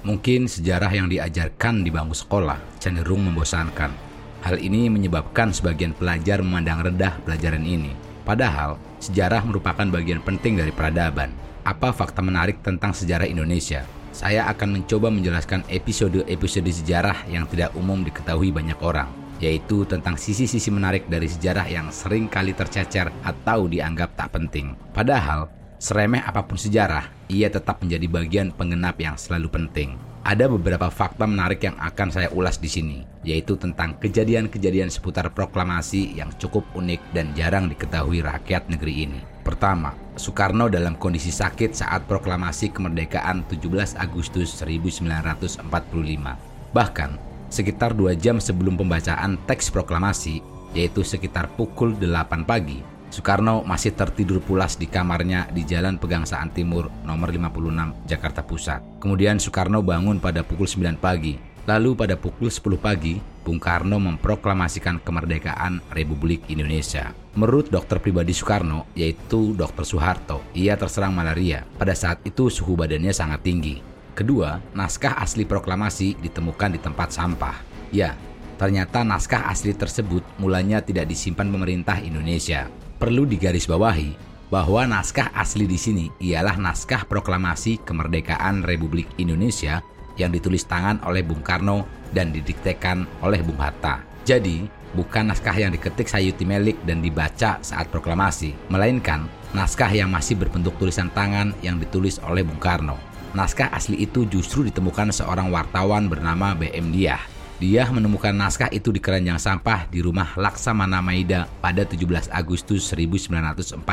Mungkin sejarah yang diajarkan di bangku sekolah cenderung membosankan. Hal ini menyebabkan sebagian pelajar memandang rendah pelajaran ini. Padahal, sejarah merupakan bagian penting dari peradaban. Apa fakta menarik tentang sejarah Indonesia? Saya akan mencoba menjelaskan episode-episode sejarah yang tidak umum diketahui banyak orang, yaitu tentang sisi-sisi menarik dari sejarah yang sering kali tercecer atau dianggap tak penting. Padahal, Seremeh apa pun sejarah, ia tetap menjadi bagian pengenap yang selalu penting. Ada beberapa fakta menarik yang akan saya ulas di sini, yaitu tentang kejadian-kejadian seputar proklamasi yang cukup unik dan jarang diketahui rakyat negeri ini. Pertama, Soekarno dalam kondisi sakit saat proklamasi kemerdekaan 17 Agustus 1945. Bahkan, sekitar dua jam sebelum pembacaan teks proklamasi, yaitu sekitar pukul 8 pagi, Soekarno masih tertidur pulas di kamarnya di Jalan Pegangsaan Timur nomor 56 Jakarta Pusat. Kemudian Soekarno bangun pada pukul 9 pagi. Lalu pada pukul 10 pagi, Bung Karno memproklamasikan kemerdekaan Republik Indonesia. Menurut dokter pribadi Soekarno, yaitu Dr. Soeharto, ia terserang malaria. Pada saat itu suhu badannya sangat tinggi. Kedua, naskah asli proklamasi ditemukan di tempat sampah. Ya, ternyata naskah asli tersebut mulanya tidak disimpan pemerintah Indonesia. Perlu digarisbawahi bahwa naskah asli di sini ialah naskah proklamasi kemerdekaan Republik Indonesia yang ditulis tangan oleh Bung Karno dan didiktekan oleh Bung Hatta. Jadi, bukan naskah yang diketik Sayuti Melik dan dibaca saat proklamasi, melainkan naskah yang masih berbentuk tulisan tangan yang ditulis oleh Bung Karno. Naskah asli itu justru ditemukan seorang wartawan bernama BM Diah dia menemukan naskah itu di keranjang sampah di rumah Laksamana Maida pada 17 Agustus 1945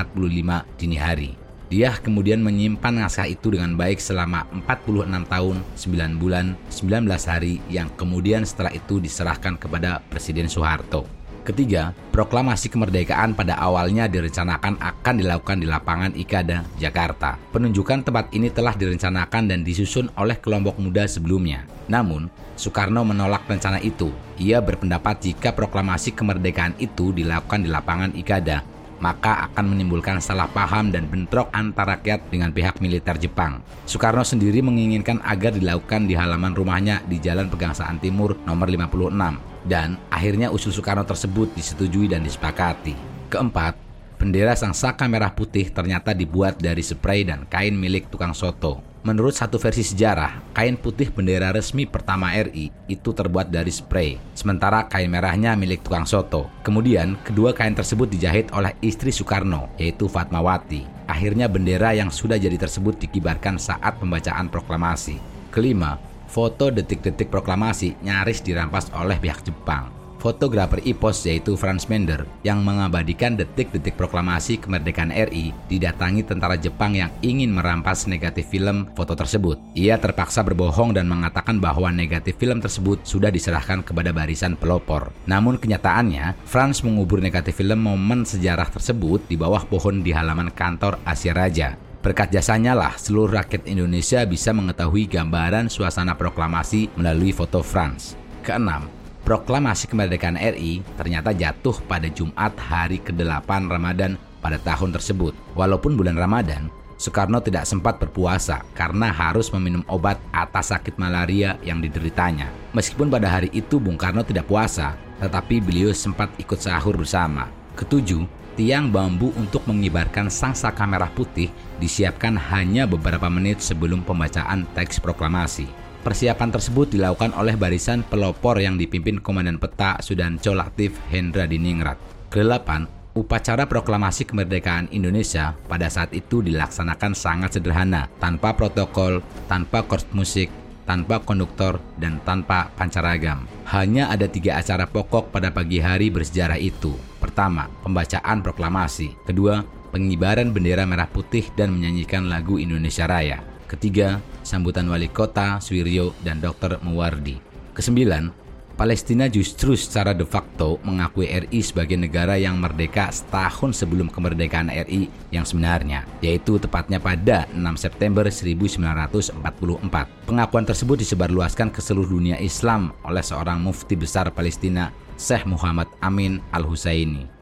dini hari. Dia kemudian menyimpan naskah itu dengan baik selama 46 tahun, 9 bulan, 19 hari yang kemudian setelah itu diserahkan kepada Presiden Soeharto. Ketiga, proklamasi kemerdekaan pada awalnya direncanakan akan dilakukan di lapangan Ikada, Jakarta. Penunjukan tempat ini telah direncanakan dan disusun oleh kelompok muda sebelumnya. Namun, Soekarno menolak rencana itu. Ia berpendapat jika proklamasi kemerdekaan itu dilakukan di lapangan Ikada, maka akan menimbulkan salah paham dan bentrok antara rakyat dengan pihak militer Jepang. Soekarno sendiri menginginkan agar dilakukan di halaman rumahnya di Jalan Pegangsaan Timur nomor 56 dan akhirnya usul Soekarno tersebut disetujui dan disepakati. Keempat, bendera sang saka merah putih ternyata dibuat dari spray dan kain milik tukang soto. Menurut satu versi sejarah, kain putih bendera resmi pertama RI itu terbuat dari spray, sementara kain merahnya milik tukang soto. Kemudian, kedua kain tersebut dijahit oleh istri Soekarno, yaitu Fatmawati. Akhirnya bendera yang sudah jadi tersebut dikibarkan saat pembacaan proklamasi. Kelima, foto detik-detik proklamasi nyaris dirampas oleh pihak Jepang. Fotografer IPOS yaitu Franz Mender yang mengabadikan detik-detik proklamasi kemerdekaan RI didatangi tentara Jepang yang ingin merampas negatif film foto tersebut. Ia terpaksa berbohong dan mengatakan bahwa negatif film tersebut sudah diserahkan kepada barisan pelopor. Namun kenyataannya, Franz mengubur negatif film momen sejarah tersebut di bawah pohon di halaman kantor Asia Raja. Berkat jasanya lah seluruh rakyat Indonesia bisa mengetahui gambaran suasana proklamasi melalui foto Franz. Keenam, proklamasi kemerdekaan RI ternyata jatuh pada Jumat hari ke-8 Ramadan pada tahun tersebut. Walaupun bulan Ramadan, Soekarno tidak sempat berpuasa karena harus meminum obat atas sakit malaria yang dideritanya. Meskipun pada hari itu Bung Karno tidak puasa, tetapi beliau sempat ikut sahur bersama. Ketujuh, tiang bambu untuk mengibarkan sang saka merah putih disiapkan hanya beberapa menit sebelum pembacaan teks proklamasi. Persiapan tersebut dilakukan oleh barisan pelopor yang dipimpin Komandan Peta Sudanco Latif Hendra Diningrat. Kedelapan, upacara proklamasi kemerdekaan Indonesia pada saat itu dilaksanakan sangat sederhana, tanpa protokol, tanpa kors musik, tanpa konduktor, dan tanpa pancaragam. Hanya ada tiga acara pokok pada pagi hari bersejarah itu. Pertama, pembacaan proklamasi. Kedua, pengibaran bendera merah putih dan menyanyikan lagu Indonesia Raya. Ketiga, sambutan wali kota, Swiryo, dan Dr. Muwardi. Kesembilan, Palestina justru secara de facto mengakui RI sebagai negara yang merdeka setahun sebelum kemerdekaan RI yang sebenarnya, yaitu tepatnya pada 6 September 1944. Pengakuan tersebut disebarluaskan ke seluruh dunia Islam oleh seorang mufti besar Palestina, Syekh Muhammad Amin Al-Husaini.